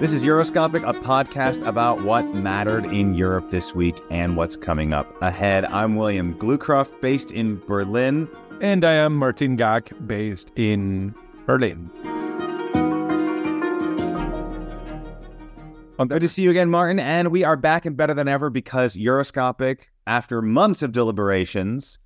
This is Euroscopic, a podcast about what mattered in Europe this week and what's coming up ahead. I'm William Glucroft, based in Berlin. And I am Martin Gak, based in Berlin. Good to see you again, Martin. And we are back and better than ever because Euroscopic, after months of deliberations,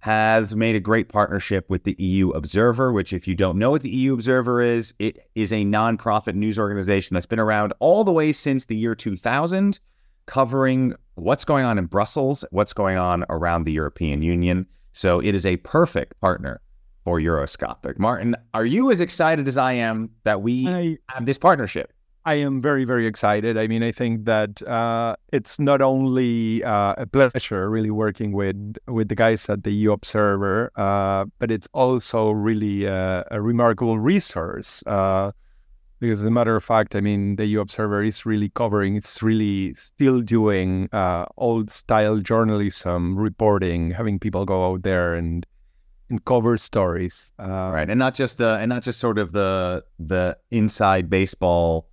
has made a great partnership with the EUobserver, which, if you don't know what the EUobserver is, it is a nonprofit news organization that's been around all the way since the year 2000, covering what's going on in Brussels, what's going on around the European Union. So it is a perfect partner for Euroscopic. Martin, are you as excited as I am that we I, have this partnership? I am very, very excited. I mean, I think that uh, it's not only uh, a pleasure really working with with the guys at the EUobserver, uh, but it's also really a, a remarkable resource. Uh, because as a matter of fact, I mean, the EUobserver is really covering, it's really still doing uh, old style journalism, reporting, having people go out there and and cover stories. Uh, right, and not just the and not just sort of the the inside baseball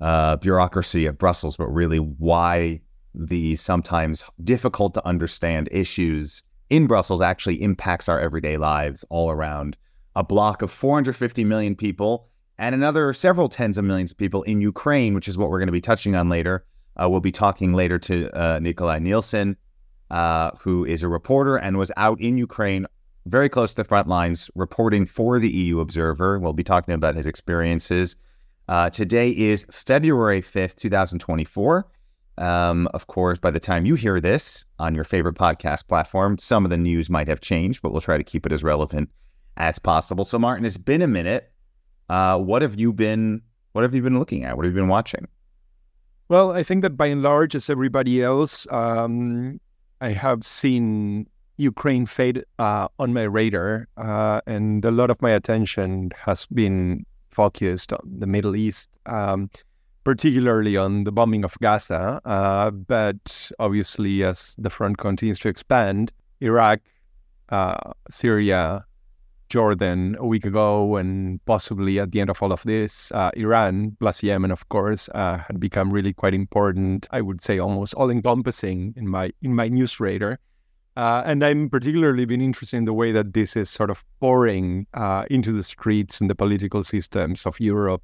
uh, bureaucracy of Brussels, but really why the sometimes difficult to understand issues in Brussels actually impacts our everyday lives all around a block of 450 million people and another several tens of millions of people in Ukraine, which is what we're going to be touching on later. Uh, we'll be talking later to uh, Nikolaj Nielsen, uh, who is a reporter and was out in Ukraine, very close to the front lines, reporting for the EUobserver. We'll be talking about his experiences uh, today is February 5th, 2024. Um, of course, by the time you hear this on your favorite podcast platform, some of the news might have changed, but we'll try to keep it as relevant as possible. So, Martin, it's been a minute. Uh, what have you been? What have you been looking at? What have you been watching? Well, I think that by and large, as everybody else, um, I have seen Ukraine fade uh, on my radar, uh, and a lot of my attention has been focused on the Middle East, um, particularly on the bombing of Gaza. Uh, but obviously, as the front continues to expand, Iraq, uh, Syria, Jordan a week ago, and possibly at the end of all of this, uh, Iran plus Yemen, of course, uh, had become really quite important. I would say almost all-encompassing in my in my news radar. Uh, and I'm particularly been interested in the way that this is sort of pouring uh, into the streets and the political systems of Europe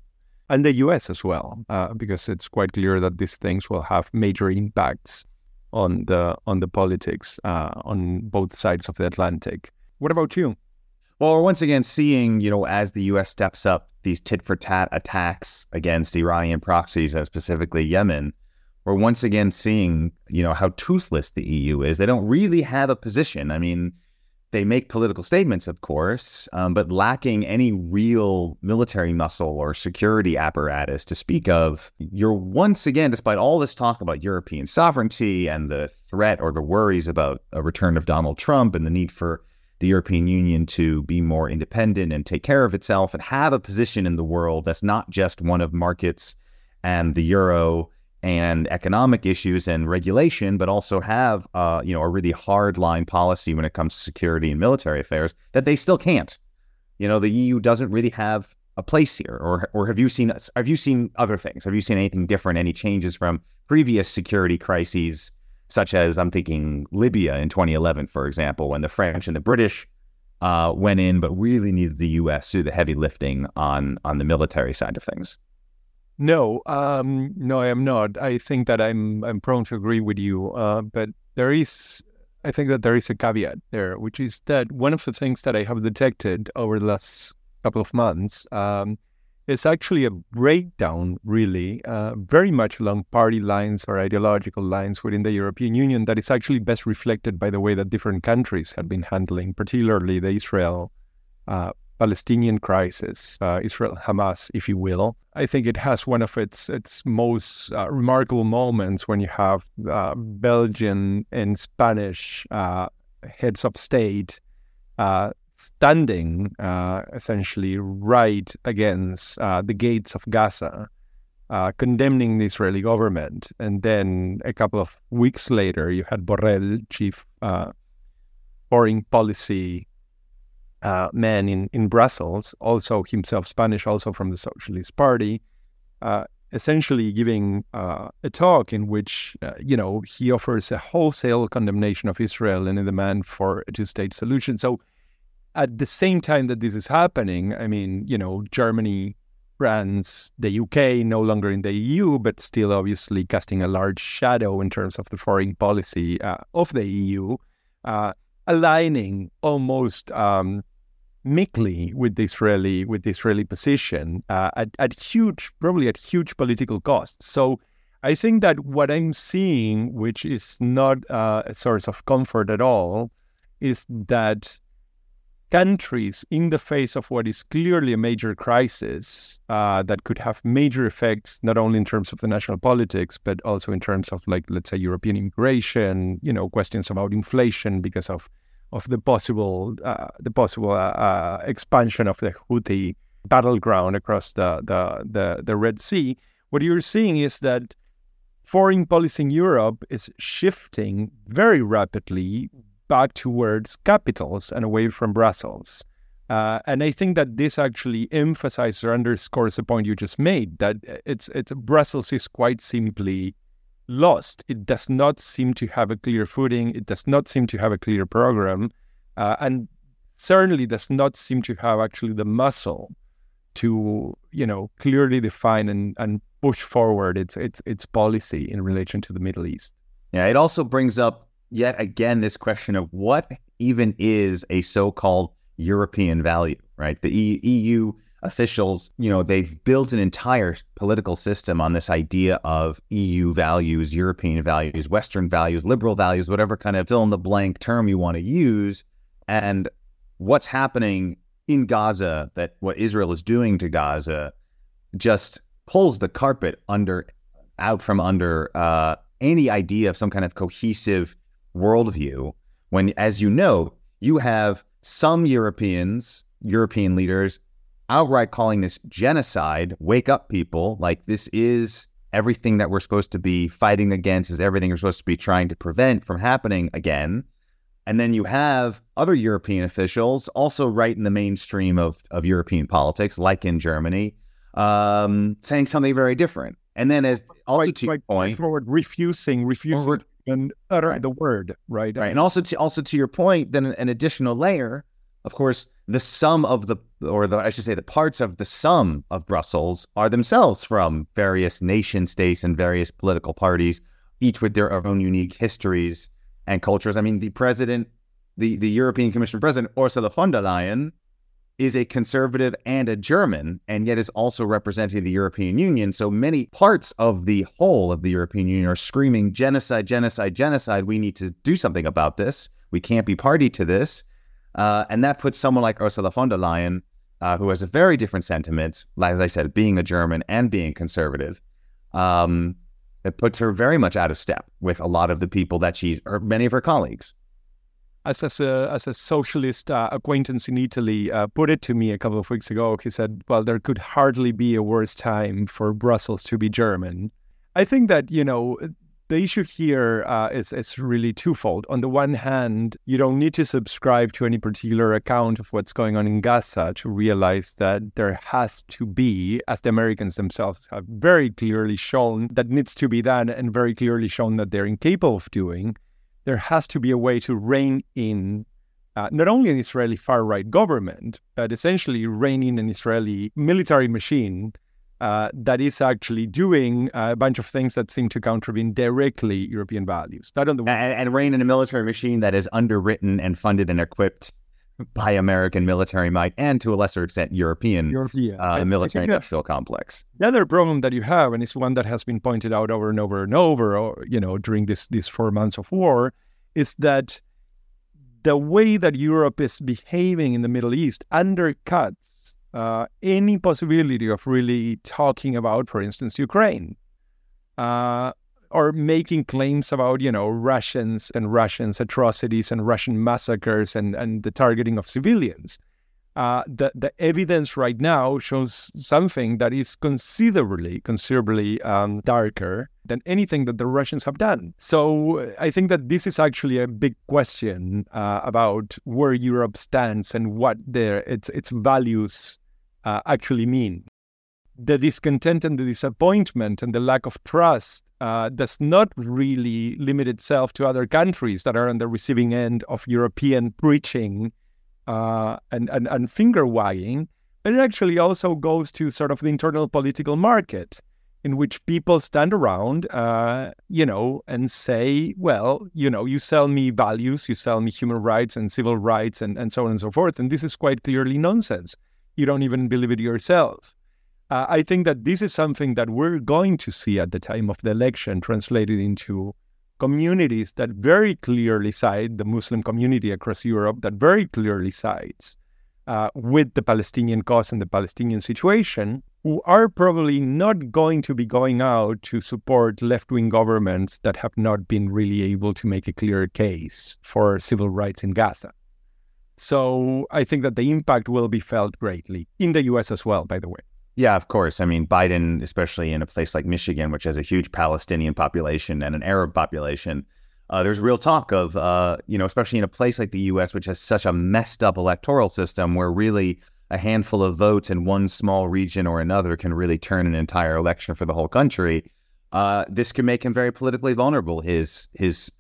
and the US as well, uh, because it's quite clear that these things will have major impacts on the on the politics uh, on both sides of the Atlantic. What about you? Well, we're once again seeing, you know, as the U.S. steps up these tit for tat attacks against Iranian proxies, and specifically Yemen, we're once again seeing, you know, how toothless the EU is. They don't really have a position. I mean, they make political statements, of course, um, but lacking any real military muscle or security apparatus to speak of. You're once again, despite all this talk about European sovereignty and the threat or the worries about a return of Donald Trump and the need for the European Union to be more independent and take care of itself and have a position in the world that's not just one of markets and the euro and economic issues and regulation, but also have uh, you know a really hard line policy when it comes to security and military affairs that they still can't. You know, the EU doesn't really have a place here, or or have you seen have you seen other things? Have you seen anything different? Any changes from previous security crises, such as I'm thinking Libya in 2011, for example, when the French and the British uh, went in, but really needed the U.S. to do the heavy lifting on on the military side of things. No, um, no, I am not. I think that I'm I'm prone to agree with you. Uh, but there is, I think that there is a caveat there, which is that one of the things that I have detected over the last couple of months um, is actually a breakdown, really, uh, very much along party lines or ideological lines within the European Union that is actually best reflected by the way that different countries have been handling, particularly the Israel uh, Palestinian crisis, uh, Israel Hamas, if you will. I think it has one of its its most uh, remarkable moments when you have uh, Belgian and Spanish uh, heads of state uh, standing uh, essentially right against the gates of Gaza. condemning the Israeli government. And then a couple of weeks later, you had Borrell, chief foreign policy uh, man in, in Brussels, also himself Spanish, also from the Socialist Party, uh, essentially giving uh, a talk in which, uh, you know, he offers a wholesale condemnation of Israel and a demand for a two state solution. So at the same time that this is happening, I mean, you know, Germany, France, the UK, no longer in the EU, but still obviously casting a large shadow in terms of the foreign policy uh, of the EU, uh, aligning almost um, meekly with the Israeli with the Israeli position uh, at, at huge, probably at huge political cost. So. I think that what I'm seeing, which is not uh, a source of comfort at all, is that countries in the face of what is clearly a major crisis uh, that could have major effects not only in terms of the national politics but also in terms of like let's say European immigration, you know, questions about inflation because of of the possible uh, the possible uh, uh expansion of the Houthi battleground across the, the the the Red Sea. What you're seeing is that foreign policy in Europe is shifting very rapidly back towards capitals and away from Brussels. Uh, and I think that this actually emphasizes or underscores the point you just made that it's it's Brussels is quite simply lost. It does not seem to have a clear footing. It does not seem to have a clear program, uh, and certainly does not seem to have actually the muscle to you know clearly define and, and push forward its its its policy in relation to the Middle East. Yeah, it also brings up yet again this question of what even is a so-called European value, right? The EU officials, you know, they've built an entire political system on this idea of EU values, European values, Western values, liberal values, whatever kind of fill in the blank term you want to use. And what's happening in Gaza, that what Israel is doing to Gaza, just pulls the carpet under out from under uh, any idea of some kind of cohesive worldview when, as you know, you have some Europeans, European leaders, outright calling this genocide. Wake up, people. Like, this is everything that we're supposed to be fighting against, is everything we're supposed to be trying to prevent from happening again. And then you have other European officials also right in the mainstream of, of European politics, like in Germany, um, saying something very different. And then as also right, to right, point, forward, refusing, refusing and utter right. the word, right? Right. And also to also to your point, then an additional layer, of course, the sum of the or the I should say the parts of the sum of Brussels are themselves from various nation states and various political parties, each with their own unique histories and cultures. I mean, the president, the, the European Commission president, Ursula von der Leyen, is a conservative and a German, and yet is also representing the European Union. So many parts of the whole of the European Union are screaming genocide, genocide, genocide. We need to do something about this. We can't be party to this. Uh, and that puts someone like Ursula von der Leyen, uh, who has a very different sentiment, as I said, being a German and being conservative, um, it puts her very much out of step with a lot of the people that she's, or many of her colleagues as, as a as a socialist uh, acquaintance in Italy uh, put it to me a couple of weeks ago. He said, "Well, there could hardly be a worse time for Brussels to be German." I think that you know the issue here uh, is is really twofold. On the one hand, you don't need to subscribe to any particular account of what's going on in Gaza to realize that there has to be, as the Americans themselves have very clearly shown, that needs to be done, and very clearly shown that they're incapable of doing there has to be a way to rein in uh, not only an Israeli far right government, but essentially rein in an Israeli military machine uh, that is actually doing a bunch of things that seem to contravene directly European values. That on the and, and rein in a military machine that is underwritten and funded and equipped by American military might and to a lesser extent European, European. Uh, military industrial complex. The other problem that you have, and it's one that has been pointed out over and over and over, or, you know, during this these four months of war, is that the way that Europe is behaving in the Middle East undercuts uh, any possibility of really talking about, for instance, Ukraine. Uh, or making claims about, you know, Russians and Russians atrocities and Russian massacres and, and the targeting of civilians. Uh, the, the evidence right now shows something that is considerably, considerably um, darker than anything that the Russians have done. So I think that this is actually a big question uh, about where Europe stands and what their its its values uh, actually mean the discontent and the disappointment and the lack of trust uh, does not really limit itself to other countries that are on the receiving end of European preaching uh, and, and, and finger wagging, but it actually also goes to sort of the internal political market in which people stand around, uh, you know, and say, well, you know, you sell me values, you sell me human rights and civil rights and, and so on and so forth. And this is quite clearly nonsense. You don't even believe it yourself. Uh, I think that this is something that we're going to see at the time of the election translated into communities that very clearly side, the Muslim community across Europe that very clearly sides uh, with the Palestinian cause and the Palestinian situation, who are probably not going to be going out to support left wing governments that have not been really able to make a clear case for civil rights in Gaza. So I think that the impact will be felt greatly in the US as well, by the way. Yeah, of course. I mean, Biden, especially in a place like Michigan, which has a huge Palestinian population and an Arab population, uh, there's real talk of, uh, you know, especially in a place like the U.S., which has such a messed up electoral system where really a handful of votes in one small region or another can really turn an entire election for the whole country. Uh, this can make him very politically vulnerable. His his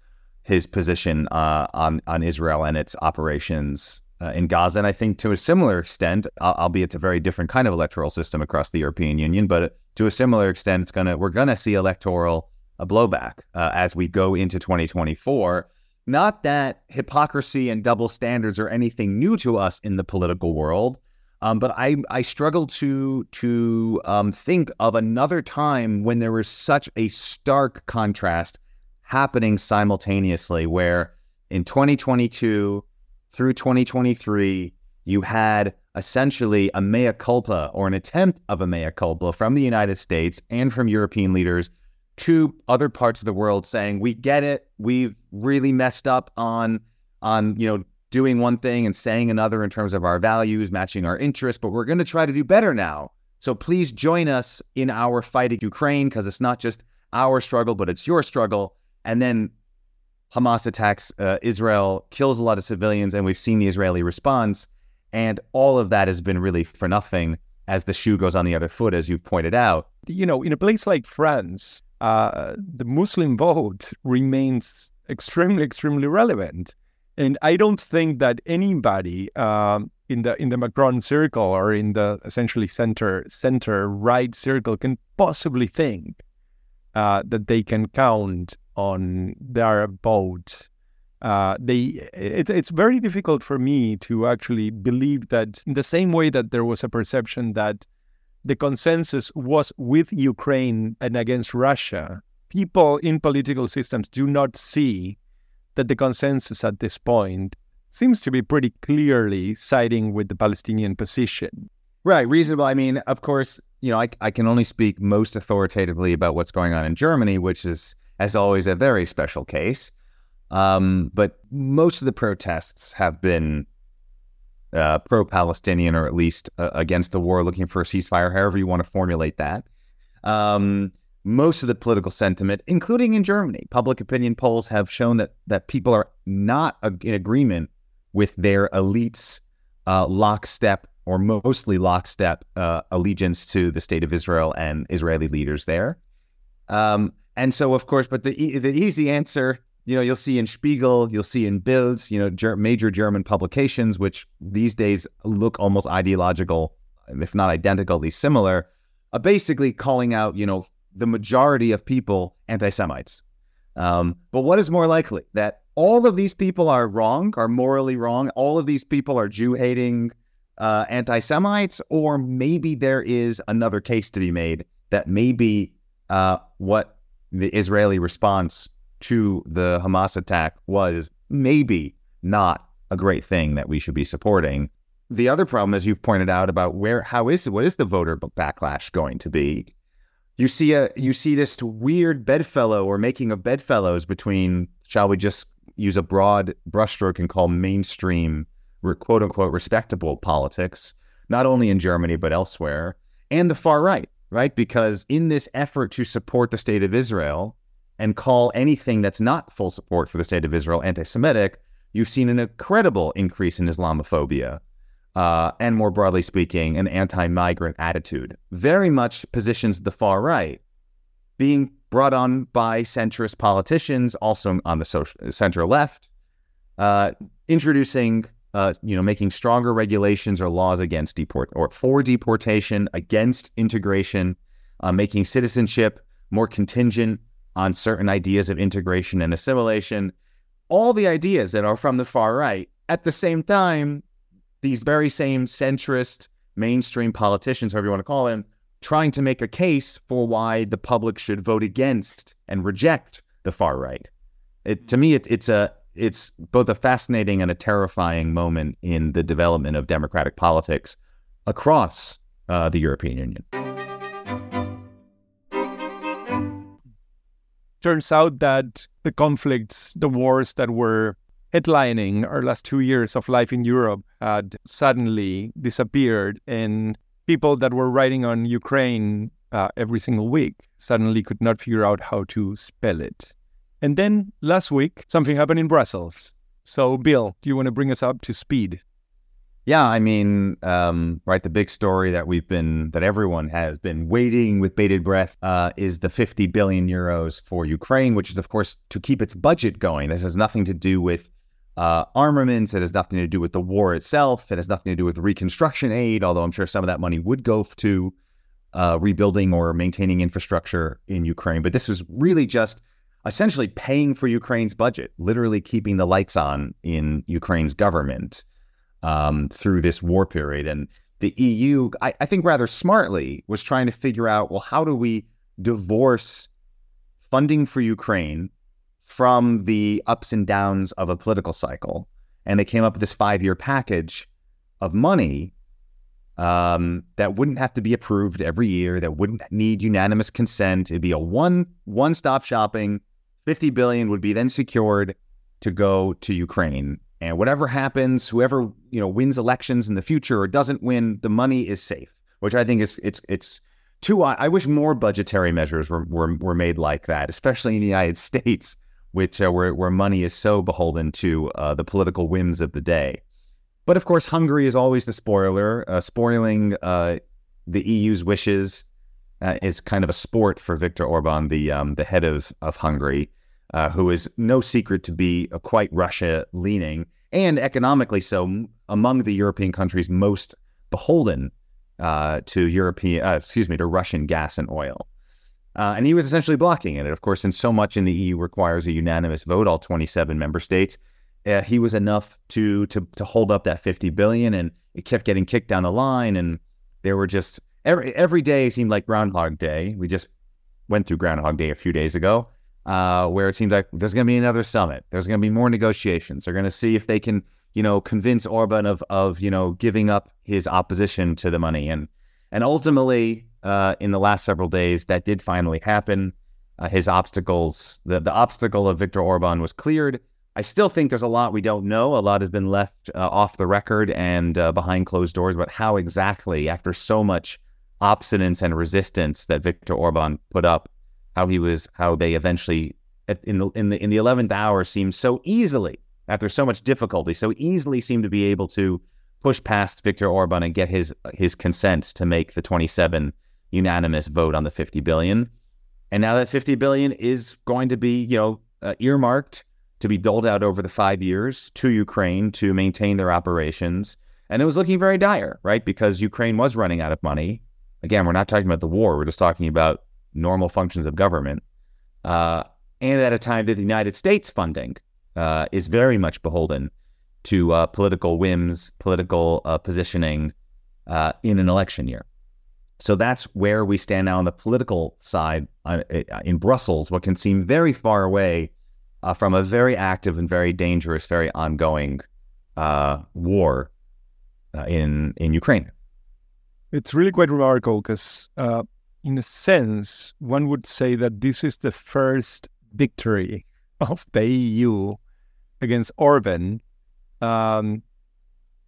his position uh, on on Israel and its operations uh, in Gaza, and I think to a similar extent, albeit a very different kind of electoral system across the European Union, but to a similar extent, it's gonna we're gonna see electoral a blowback uh, as we go into 2024. Not that hypocrisy and double standards are anything new to us in the political world, um, but I I struggle to to um, think of another time when there was such a stark contrast happening simultaneously, where in 2022 through 2023, you had essentially a mea culpa or an attempt of a mea culpa from the United States and from European leaders to other parts of the world saying, "We get it. We've really messed up on on, you know, doing one thing and saying another in terms of our values, matching our interests, but we're going to try to do better now. So please join us in our fight in Ukraine because it's not just our struggle, but it's your struggle." And then Hamas attacks uh, Israel, kills a lot of civilians, and we've seen the Israeli response. And all of that has been really for nothing as the shoe goes on the other foot, as you've pointed out. You know, in a place like France, uh, the Muslim vote remains extremely, extremely relevant. And I don't think that anybody um, in the in the Macron circle or in the essentially center center right circle can possibly think uh, that they can count on their boat. Uh, they it, it's very difficult for me to actually believe that in the same way that there was a perception that the consensus was with Ukraine and against Russia, people in political systems do not see that the consensus at this point seems to be pretty clearly siding with the Palestinian position. Right, reasonable. I mean, of course, you know, I, I can only speak most authoritatively about what's going on in Germany, which is as always, a very special case. Um, but most of the protests have been uh, pro Palestinian or at least uh, against the war, looking for a ceasefire, however you want to formulate that. Um, most of the political sentiment, including in Germany, public opinion polls have shown that, that people are not in agreement with their elites' uh, lockstep or mostly lockstep uh, allegiance to the state of Israel and Israeli leaders there. Um, and so, of course, but the the easy answer, you know, you'll see in Spiegel, you'll see in Bild, you know, ger- major German publications, which these days look almost ideological, if not identically similar, are basically calling out, you know, the majority of people anti-Semites. Um, but what is more likely that all of these people are wrong, are morally wrong? All of these people are Jew-hating uh, anti-Semites, or maybe there is another case to be made that maybe uh, what the Israeli response to the Hamas attack was maybe not a great thing that we should be supporting. The other problem, as you've pointed out, about where how is what is the voter backlash going to be? You see a you see this weird bedfellow or making of bedfellows between shall we just use a broad brushstroke and call mainstream quote unquote respectable politics, not only in Germany but elsewhere, and the far right right? Because in this effort to support the state of Israel and call anything that's not full support for the state of Israel anti Semitic, you've seen an incredible increase in Islamophobia. uh, and more broadly speaking, an anti-migrant attitude. Very much positions the far right, being brought on by centrist politicians, also on the social, center left, uh, introducing, uh, you know, making stronger regulations or laws against deport or for deportation, against integration, uh, making citizenship more contingent on certain ideas of integration and assimilation. All the ideas that are from the far right. At the same time, these very same centrist mainstream politicians, however you want to call them, trying to make a case for why the public should vote against and reject the far right. It, to me, it, it's a it's both a fascinating and a terrifying moment in the development of democratic politics across uh, the European Union. Turns out that the conflicts, the wars that were headlining our last two years of life in Europe had suddenly disappeared, and people that were writing on Ukraine uh, every single week suddenly could not figure out how to spell it. And then last week, something happened in Brussels. So, Bill, do you want to bring us up to speed? Yeah, I mean, um, right. The big story that we've been, that everyone has been waiting with bated breath, uh, is the 50 billion euros for Ukraine, which is, of course, to keep its budget going. This has nothing to do with uh, armaments. It has nothing to do with the war itself. It has nothing to do with reconstruction aid, although I'm sure some of that money would go to uh, rebuilding or maintaining infrastructure in Ukraine. But this was really just essentially paying for Ukraine's budget, literally keeping the lights on in Ukraine's government um, through this war period. And the EU, I, I think rather smartly, was trying to figure out well, how do we divorce funding for Ukraine from the ups and downs of a political cycle. And they came up with this five year package of money um, that wouldn't have to be approved every year, that wouldn't need unanimous consent. It'd be a one one stop shopping. 50 billion would be then secured to go to Ukraine. And whatever happens, whoever you know wins elections in the future or doesn't win, the money is safe. Which I think is it's it's too. I wish more budgetary measures were, were were made like that, especially in the United States, which uh, where where money is so beholden to uh, the political whims of the day. But of course, Hungary is always the spoiler, uh, spoiling uh, the EU's wishes uh, is kind of a sport for Viktor Orban, the um, the head of of Hungary, uh, who is no secret to be quite Russia leaning and economically so among the European countries most beholden to European, excuse me, to Russian gas and oil. Uh, and he was essentially blocking it. Of course, and so much in the EU requires a unanimous vote, all 27 member states. Uh, he was enough to to to hold up that 50 billion, and it kept getting kicked down the line. And there were just every every day seemed like Groundhog Day. We just went through Groundhog Day a few days ago, uh, where it seemed like there's going to be another summit. There's going to be more negotiations. They're going to see if they can, you know, convince Orban of of you know giving up his opposition to the money, and and ultimately uh, in the last several days. That did finally happen. Uh, his obstacles, the, the obstacle of Viktor Orban was cleared. I still think there's a lot we don't know. A lot has been left uh, off the record and uh, behind closed doors about how exactly, after so much obstinance and resistance that Viktor Orban put up, how he was, how they eventually, in the in the in the eleventh hour, seemed so easily, after so much difficulty, so easily seemed to be able to push past Viktor Orban and get his his consent to make the 27 unanimous vote on the 50 billion. And now that 50 billion is going to be, you know, uh, earmarked to be doled out over the 5 years to Ukraine to maintain their operations. And it was looking very dire, right? Because Ukraine was running out of money. Again, we're not talking about the war, we're just talking about normal functions of government. Uh, and at a time that the United States funding uh, is very much beholden to uh, political whims, political uh, positioning uh, in an election year. So that's where we stand now on the political side uh, in Brussels, what can seem very far away from a very active and very dangerous, very ongoing war in in Ukraine. It's really quite remarkable because, uh, in a sense, one would say that this is the first victory of the EU against Orban um,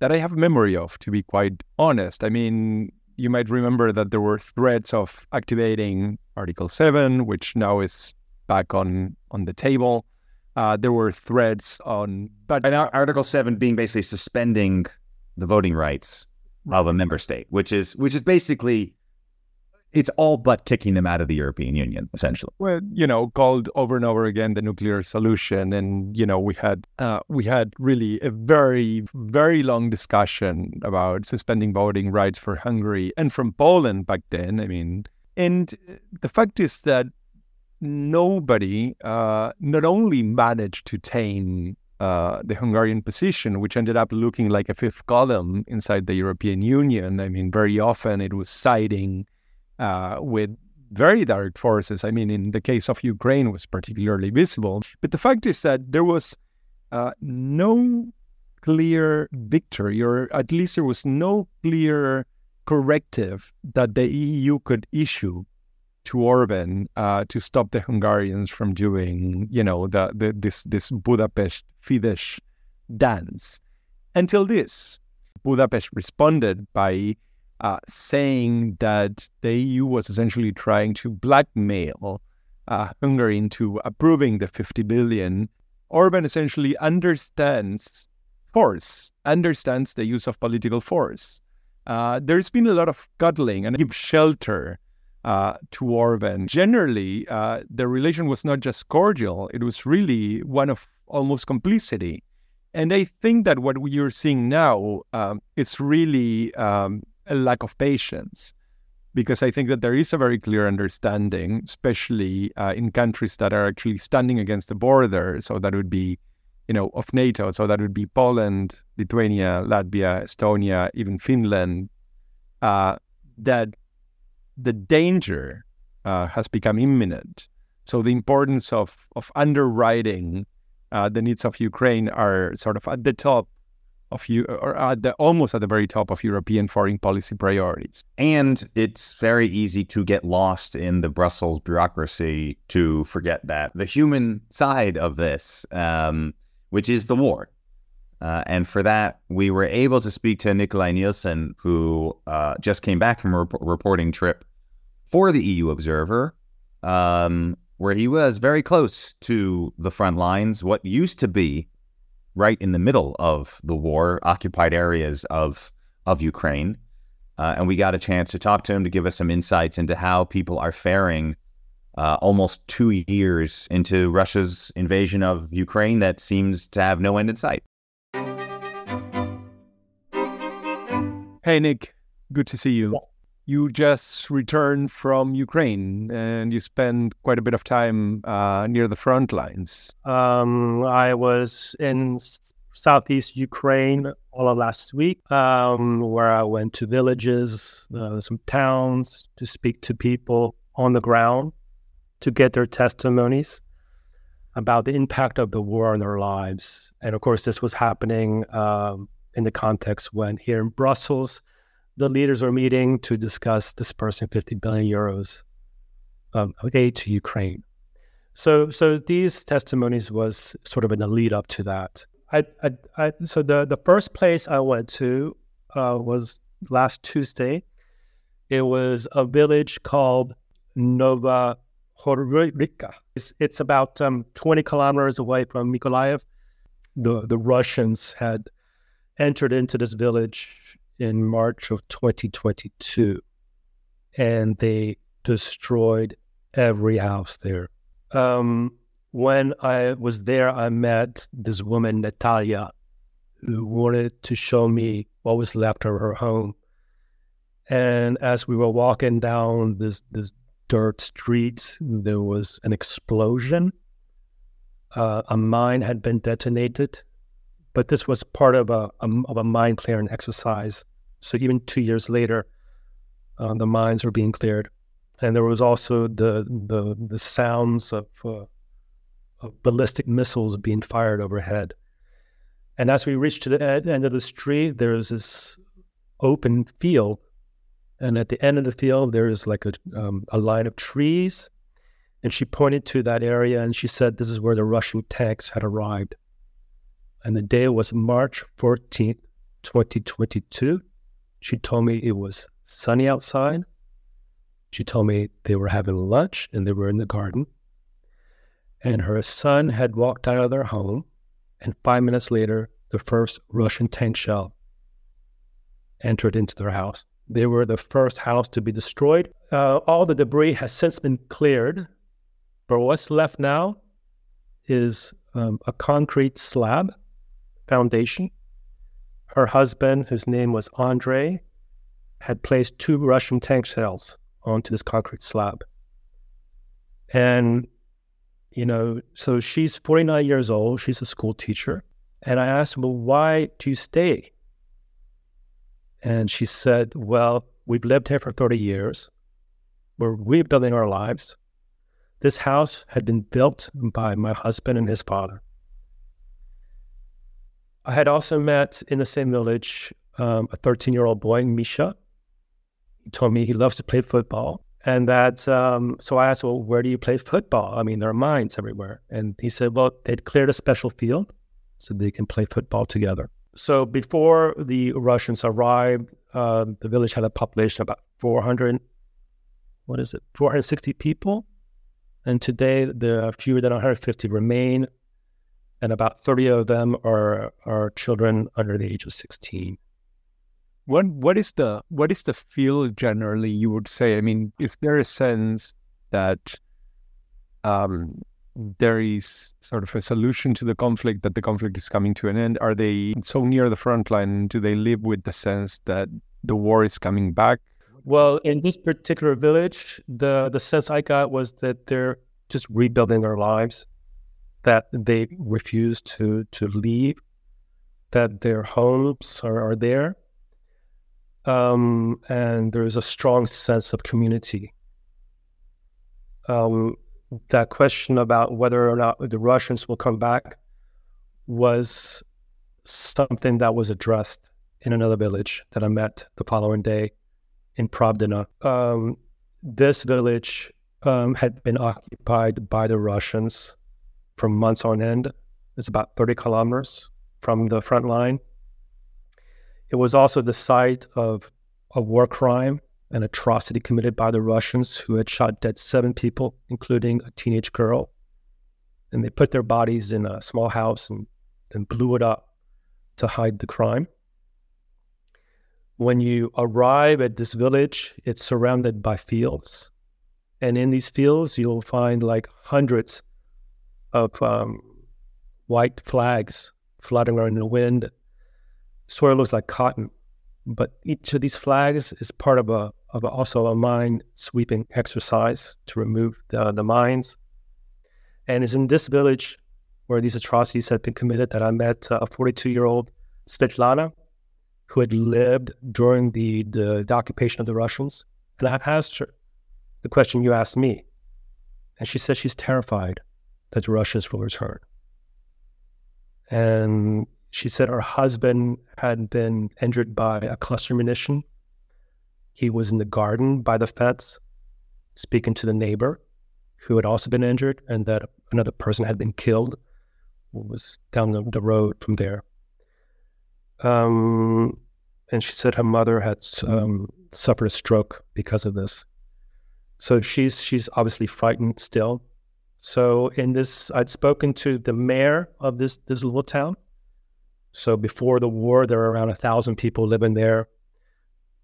that I have memory of, to be quite honest. I mean, you might remember that there were threats of activating Article 7, which now is back on, on the table. Uh, there were threats on. But and Article 7 being basically suspending the voting rights of a member state, which is which is basically it's all but kicking them out of the European Union, essentially. Well, you know, called over and over again the nuclear solution, and you know, we had uh, we had really a very very long discussion about suspending voting rights for Hungary and from Poland back then. I mean, and the fact is that nobody uh, not only managed to tame uh, the Hungarian position, which ended up looking like a fifth column inside the European Union. I mean, very often it was siding uh, with very direct forces. I mean, in the case of Ukraine, was particularly visible. But the fact is that there was uh, no clear victory, or at least there was no clear corrective that the EU could issue to Orban uh, to stop the Hungarians from doing, you know, the, the this this Budapest Fidesz dance. Until this, Budapest responded by uh, saying that the EU was essentially trying to blackmail uh, Hungary into approving the 50 billion. Orban essentially understands force, understands the use of political force. Uh, there's been a lot of cuddling and give shelter uh, to Orban. Generally, uh, the relation was not just cordial, it was really one of almost complicity. And I think that what we are seeing now um, is really um, a lack of patience, because I think that there is a very clear understanding, especially uh, in countries that are actually standing against the border. So that would be, you know, of NATO. So that would be Poland, Lithuania, Latvia, Estonia, even Finland. Uh, that the danger uh, has become imminent. So the importance of of underwriting uh, the needs of Ukraine are sort of at the top of you or at the almost at the very top of European foreign policy priorities. And it's very easy to get lost in the Brussels bureaucracy to forget that the human side of this, um, which is the war. Uh, and for that, we were able to speak to Nikolaj Nielsen, who uh, just came back from a rep- reporting trip for the EUobserver, um, where he was very close to the front lines, what used to be right in the middle of the war, occupied areas of of Ukraine. Uh, and we got a chance to talk to him to give us some insights into how people are faring uh, almost two years into Russia's invasion of Ukraine that seems to have no end in sight. Hey, Nick. Good to see you. You just returned from Ukraine and you spent quite a bit of time uh, near the front lines. Um, I was in southeast Ukraine all of last week, um, where I went to villages, uh, some towns to speak to people on the ground to get their testimonies about the impact of the war on their lives. And of course, this was happening um, in the context when here in Brussels, the leaders were meeting to discuss dispersing 50 billion euros of aid to Ukraine. So, so these testimonies was sort of in the lead up to that. I, I, I so the the first place I went to uh, was last Tuesday. It was a village called Nova Horivka. It's, it's about um, 20 kilometers away from Mykolaiv. The the Russians had entered into this village in March of 2022, and they destroyed every house there. Um, when I was there, I met this woman, Natalia, who wanted to show me what was left of her home. And as we were walking down this this dirt street, there was an explosion. Uh, a mine had been detonated but this was part of a, a of a mine clearing exercise. So even two years later, uh, the mines were being cleared, and there was also the the the sounds of, uh, of ballistic missiles being fired overhead. And as we reached to the end of the street, there was this open field, and at the end of the field, there is like a um, a line of trees. And she pointed to that area, and she said, "This is where the Russian tanks had arrived." And the day was March 14th, 2022. She told me it was sunny outside. She told me they were having lunch and they were in the garden. And her son had walked out of their home. And five minutes later, the first Russian tank shell entered into their house. They were the first house to be destroyed. Uh, all the debris has since been cleared, but what's left now is um, a concrete slab foundation. Her husband, whose name was Andre, had placed two Russian tank shells onto this concrete slab. And, you know, so she's 49 years old. She's a school teacher. And I asked, well, why do you stay? And she said, well, we've lived here for 30 years. We're rebuilding our lives. This house had been built by my husband and his father. I had also met in the same village um, a 13 year old boy, Misha. He told me he loves to play football. And that, um, so I asked, well, where do you play football? I mean, there are mines everywhere. And he said, well, they'd cleared a special field so they can play football together. So before the Russians arrived, uh, the village had a population of about 400, what is it, 460 people. And today, there are fewer than 150 remain, and about 30 of them are, are children under the age of 16. What what is the what is the feel generally? You would say. I mean, is there a sense that um, there is sort of a solution to the conflict that the conflict is coming to an end? Are they so near the front line? Do they live with the sense that the war is coming back? Well, in this particular village, the the sense I got was that they're just rebuilding their lives, that they refuse to to leave, that their homes are, are there, um, and there's a strong sense of community. Um, that question about whether or not the Russians will come back was something that was addressed in another village that I met the following day in Pravdina. Um, this village um, had been occupied by the Russians for months on end. It's about 30 kilometers from the front line. It was also the site of a war crime, an atrocity committed by the Russians who had shot dead seven people, including a teenage girl. And they put their bodies in a small house and then blew it up to hide the crime. When you arrive at this village, it's surrounded by fields. And in these fields, you'll find like hundreds of um, white flags fluttering around in the wind sort of looks like cotton. But each of these flags is part of a of a, also a mine sweeping exercise to remove the, the mines. And it's in this village where these atrocities had been committed that I met uh, a 42 year old Svetlana who had lived during the, the, the occupation of the Russians. And I asked her the question you asked me. And she said she's terrified that Russians will return. And she said her husband had been injured by a cluster munition. He was in the garden by the fence speaking to the neighbor who had also been injured, and that another person had been killed was down the, the road from there. Um, and she said her mother had um, suffered a stroke because of this. So she's she's obviously frightened still. So in this, I'd spoken to the mayor of this this little town, so before the war, there were around a thousand people living there.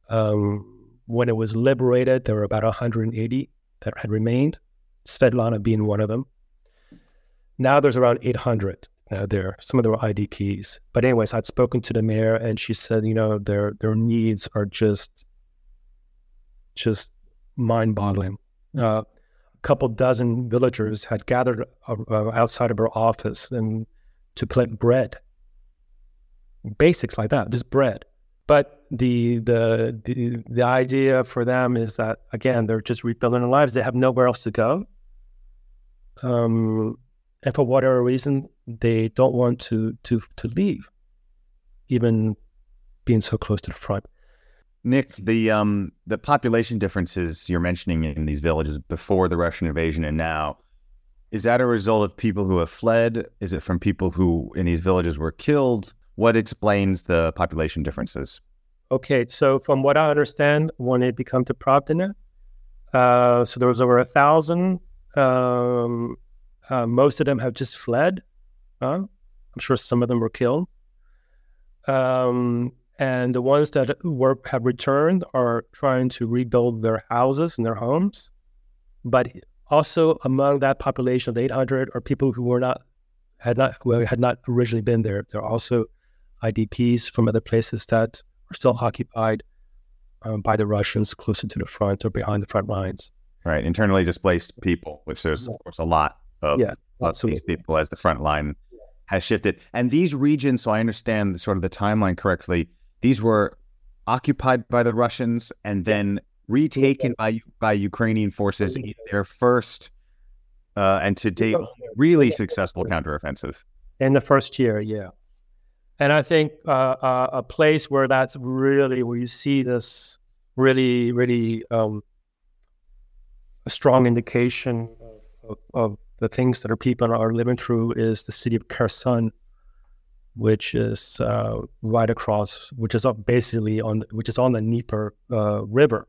Um, when it was liberated, there were about 180 that had remained, Svetlana being one of them. Now there's around 800 uh, there. Some of them were IDPs. But anyways, I'd spoken to the mayor, and she said, you know, their their needs are just just mind-boggling. Uh, a couple dozen villagers had gathered uh, outside of her office and to collect bread basics like that, just bread. But the the the the idea for them is that again they're just rebuilding their lives. They have nowhere else to go, um, and for whatever reason they don't want to to to leave, even being so close to the front. Nick, the um the population differences you're mentioning in these villages before the Russian invasion and now, is that a result of people who have fled? Is it from people who in these villages were killed? What explains the population differences? Okay, so from what I understand, when it became to Pravdina, uh, so there was over a thousand. Um, uh, most of them have just fled. Uh, I'm sure some of them were killed. Um, and the ones that were have returned are trying to rebuild their houses and their homes. But also among that population of 800 are people who were not had not who had not originally been there. There are also IDPs from other places that are still occupied um, by the Russians closer to the front or behind the front lines. Right, internally displaced people, which there's of course a lot of, yeah, of these people as the front line has shifted. And these regions, so I understand the, sort of the timeline correctly, these were occupied by the Russians and then retaken by by Ukrainian forces in their first uh, and to date really successful counteroffensive. In the first year, yeah. And I think uh, uh, a place where that's really where you see this really, really um, a strong indication of, of, of, the things that our people are living through is the city of Kherson, which is uh, right across, which is up basically on, which is on the Dnieper uh, River.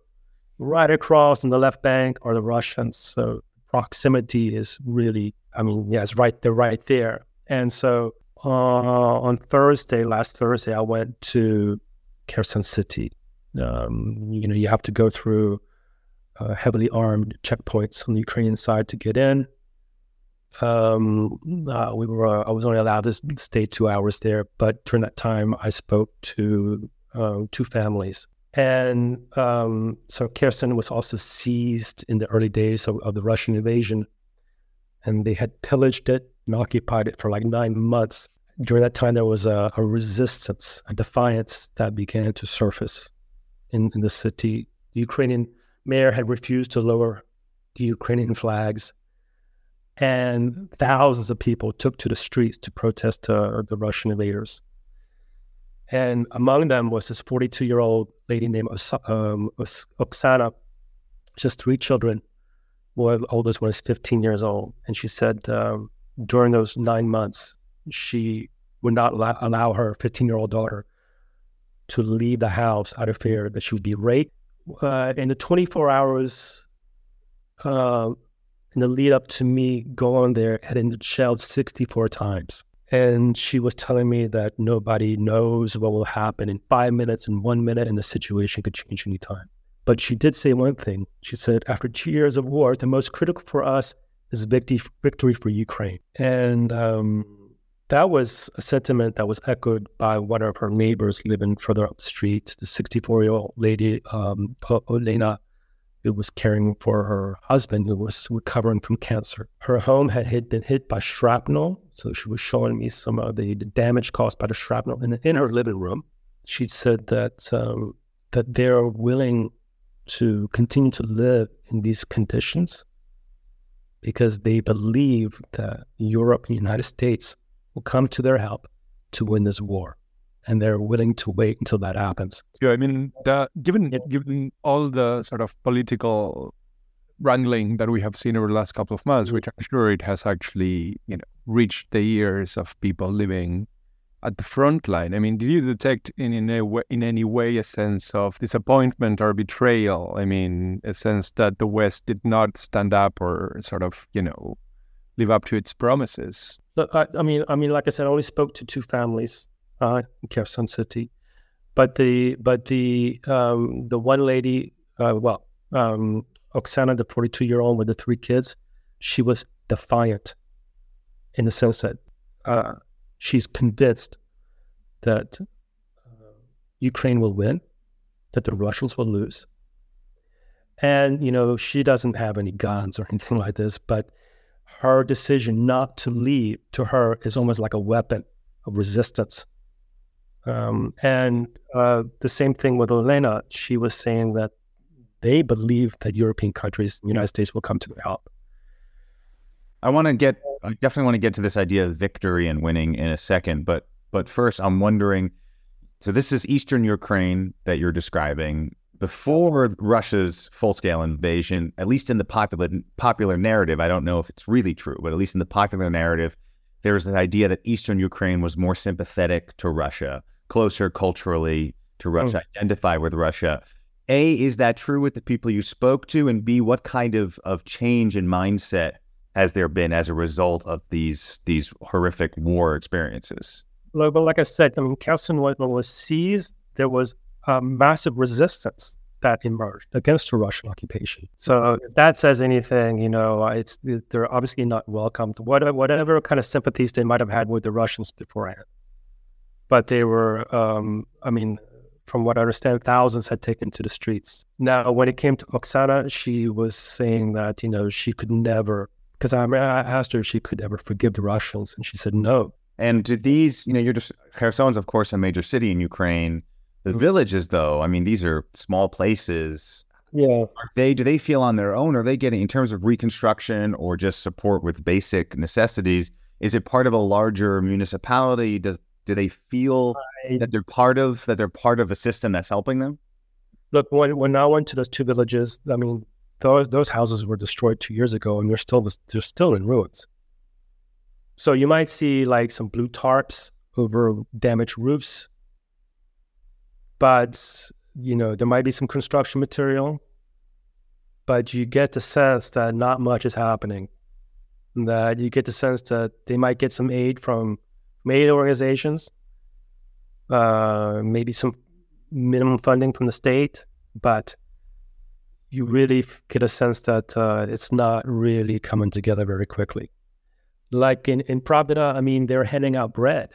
Right across on the left bank are the Russians. So proximity is really, I mean, yeah, right, they're right there. And so uh, on Thursday, last Thursday, I went to Kherson City. Um, you know, you have to go through uh, heavily armed checkpoints on the Ukrainian side to get in. Um, uh, we were, uh, I was only allowed to stay two hours there, but during that time, I spoke to uh, two families. And um, so Kherson was also seized in the early days of, of the Russian invasion, and they had pillaged it and occupied it for like nine months. During that time, there was a, a resistance, a defiance that began to surface in, in the city. The Ukrainian mayor had refused to lower the Ukrainian flags, and thousands of people took to the streets to protest uh, the Russian invaders. And among them was this 42 year old lady named um, Oksana, just three children. Well, the oldest one is 15 years old. And she said um, during those nine months, she would not allow, allow her 15 year old daughter to leave the house out of fear that she would be raped. Uh, in the 24 hours uh, in the lead up to me going there, had been shelled 64 times. And she was telling me that nobody knows what will happen in five minutes, in one minute, and the situation could change any time. But she did say one thing. She said, after two years of war, the most critical for us is victory, for Ukraine. And um, that was a sentiment that was echoed by one of her neighbors living further up the street, the 64 year old lady, um, Olena, who was caring for her husband who was recovering from cancer. Her home had hit, been hit by shrapnel. So she was showing me some of the, damage caused by the shrapnel in, in her living room. She said that um, that they're willing to continue to live in these conditions because they believe that Europe and the United States will come to their help to win this war. And they're willing to wait until that happens. Yeah, I mean, the, given given all the sort of political wrangling that we have seen over the last couple of months, which I'm sure it has actually, you know, reached the ears of people living at the front line. I mean, did you detect in in, a way, in any way a sense of disappointment or betrayal? I mean, a sense that the West did not stand up or sort of, you know, live up to its promises. I, I mean, I mean, like I said, I only spoke to two families uh, in Kherson City, but the but the um, the one lady, uh, well, um, Oksana, the forty two year old with the three kids, she was defiant in the sense that uh, she's convinced that uh, Ukraine will win, that the Russians will lose. And, you know, she doesn't have any guns or anything like this, but her decision not to leave to her is almost like a weapon of resistance. Um, and uh, the same thing with Olena. She was saying that they believe that European countries, the United States, will come to their help. I want to get, I definitely want to get to this idea of victory and winning in a second, but but first, I'm wondering. So this is eastern Ukraine that you're describing. Before Russia's full-scale invasion, at least in the popular popular narrative, I don't know if it's really true, but at least in the popular narrative, there's the idea that eastern Ukraine was more sympathetic to Russia, closer culturally to Russia, oh. identify with Russia. A, is that true with the people you spoke to? And B, what kind of, of change in mindset has there been as a result of these these horrific war experiences? Well but like I said, I mean, Kherson was, was seized there was a massive resistance that emerged against the Russian occupation. So if that says anything, you know, it's they're obviously not welcomed. Whatever, whatever kind of sympathies they might have had with the Russians beforehand, but they were, um, I mean, from what I understand, thousands had taken to the streets. Now, when it came to Oksana, she was saying that you know she could never, because I, mean, I asked her if she could ever forgive the Russians, and she said no. And do these, you know, you're just Kherson's, of course, a major city in Ukraine. The villages, though, I mean, these are small places. Yeah. Are they do they feel on their own? Are they getting in terms of reconstruction or just support with basic necessities? Is it part of a larger municipality? Does do they feel I, that they're part of that they're part of a system that's helping them? Look, when when I went to those two villages, I mean, those those houses were destroyed two years ago, and they're still they're still in ruins. So you might see like some blue tarps over damaged roofs, but you know there might be some construction material but you get the sense that not much is happening that you get the sense that they might get some aid from aid organizations uh, maybe some minimum funding from the state but you really get a sense that uh, it's not really coming together very quickly. Like in, in Pravda, I mean, they're handing out bread.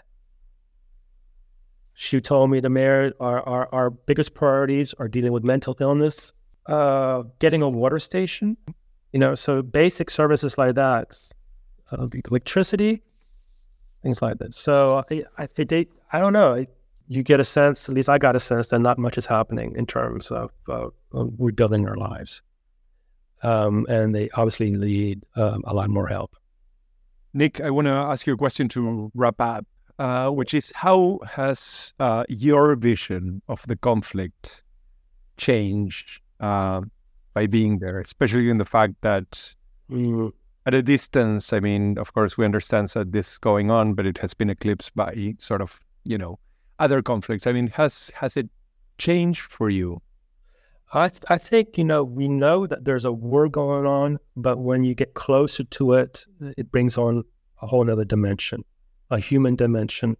She told me the mayor, our, our, our biggest priorities are dealing with mental illness, uh, getting a water station, you know, so basic services like that, uh, electricity, things like that. So I, I, don't know. You get a sense, at least I got a sense that not much is happening in terms of uh, rebuilding our lives. Um, and they obviously need um, a lot more help. Nick, I want to ask you a question to wrap up. Uh, which is how has uh, your vision of the conflict changed uh, by being there, especially in the fact that mm, at a distance, I mean, of course, we understand that this is going on, but it has been eclipsed by sort of, you know, other conflicts. I mean, has has it changed for you? I, I think, you know, we know that there's a war going on, but when you get closer to it, it brings on a whole other dimension a human dimension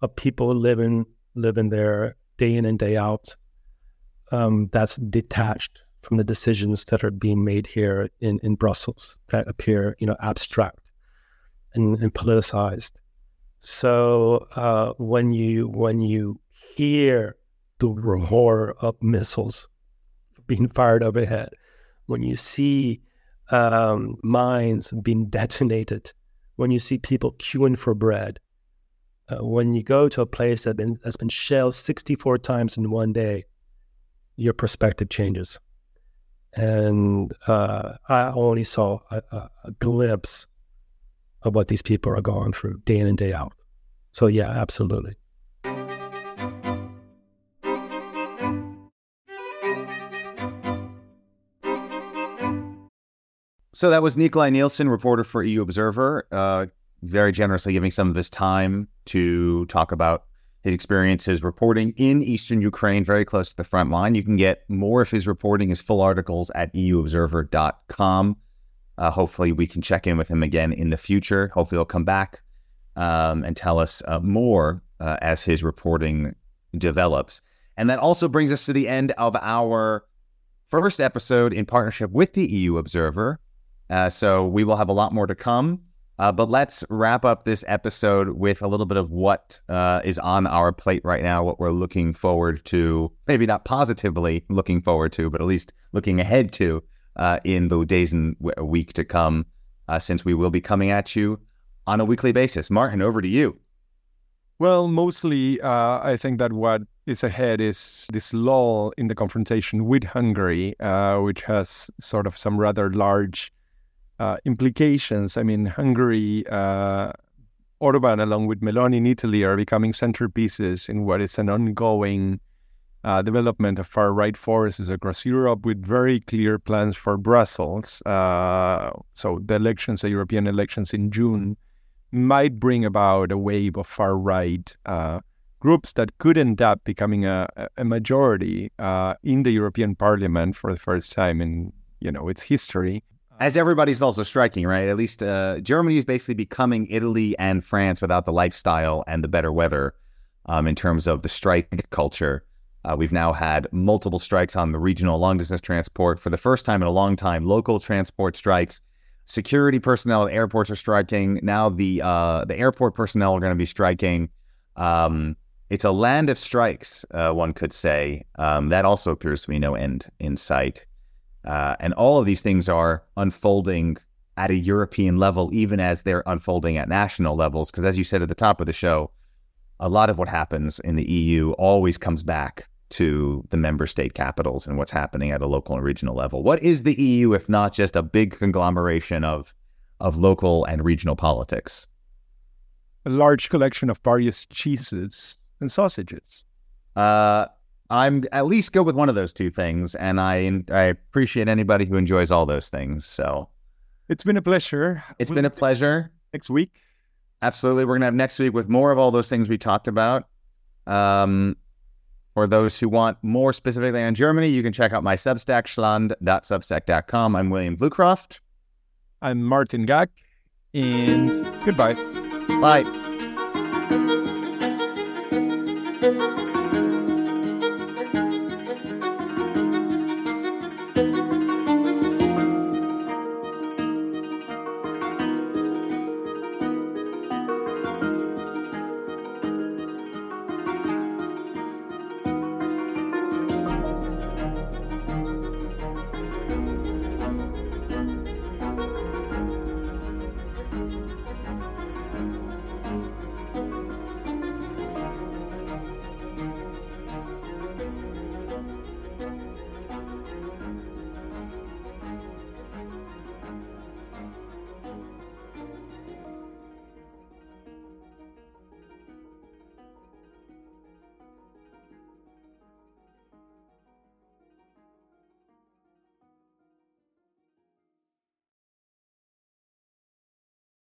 of people living living there day in and day out. Um, that's detached from the decisions that are being made here in, in Brussels that appear, you know, abstract and, and politicized. So uh, when you when you hear the roar of missiles being fired overhead, when you see um, mines being detonated when you see people queuing for bread, uh, when you go to a place that been, has been shelled 64 times in one day, your perspective changes. And uh, I only saw a, a, glimpse of what these people are going through day in and day out. So, yeah, absolutely. So that was Nikolaj Nielsen, reporter for EUobserver, uh, very generously giving some of his time to talk about his experiences reporting in eastern Ukraine, very close to the front line. You can get more of his reporting, his full articles at euobserver.com. Uh, hopefully, we can check in with him again in the future. Hopefully, he'll come back um, and tell us uh, more uh, as his reporting develops. And that also brings us to the end of our first episode in partnership with the EUobserver. Uh, so we will have a lot more to come. Uh, but let's wrap up this episode with a little bit of what uh, is on our plate right now, what we're looking forward to, maybe not positively looking forward to, but at least looking ahead to uh, in the days and w- week to come, uh, since we will be coming at you on a weekly basis. Martin, over to you. Well, mostly, uh, I think that what is ahead is this lull in the confrontation with Hungary, which has sort of some rather large uh, implications. I mean, Hungary, uh, Orban, along with Meloni in Italy, are becoming centerpieces in what is an ongoing uh, development of far right forces across Europe with very clear plans for Brussels. Uh, so, the elections, the European elections in June, might bring about a wave of far right uh, groups that could end up becoming a, a majority uh, in the European Parliament for the first time in you know its history as everybody's also striking, right? At least uh, Germany is basically becoming Italy and France without the lifestyle and the better weather. um, in terms of the strike culture. Uh, we've now had multiple strikes on the regional long distance transport for the first time in a long time. Local transport strikes. Security personnel at airports are striking. Now the uh, the airport personnel are going to be striking. Um, it's a land of strikes, uh, one could say. Um, that also appears to be no end in sight. Uh, and all of these things are unfolding at a European level, even as they're unfolding at national levels. Because as you said at the top of the show, a lot of what happens in the EU always comes back to the member state capitals and what's happening at a local and regional level. What is the EU if not just a big conglomeration of of local and regional politics? A large collection of various cheeses and sausages. Uh, I'm at least good with one of those two things, and I I appreciate anybody who enjoys all those things. So it's been a pleasure. It's we'll been a pleasure. Next week, absolutely, we're gonna have next week with more of all those things we talked about. Um, for those who want more specifically on Germany, you can check out my Substack, schland.substack.com. I'm William Bluecroft. I'm Martin Gack, and goodbye. Bye.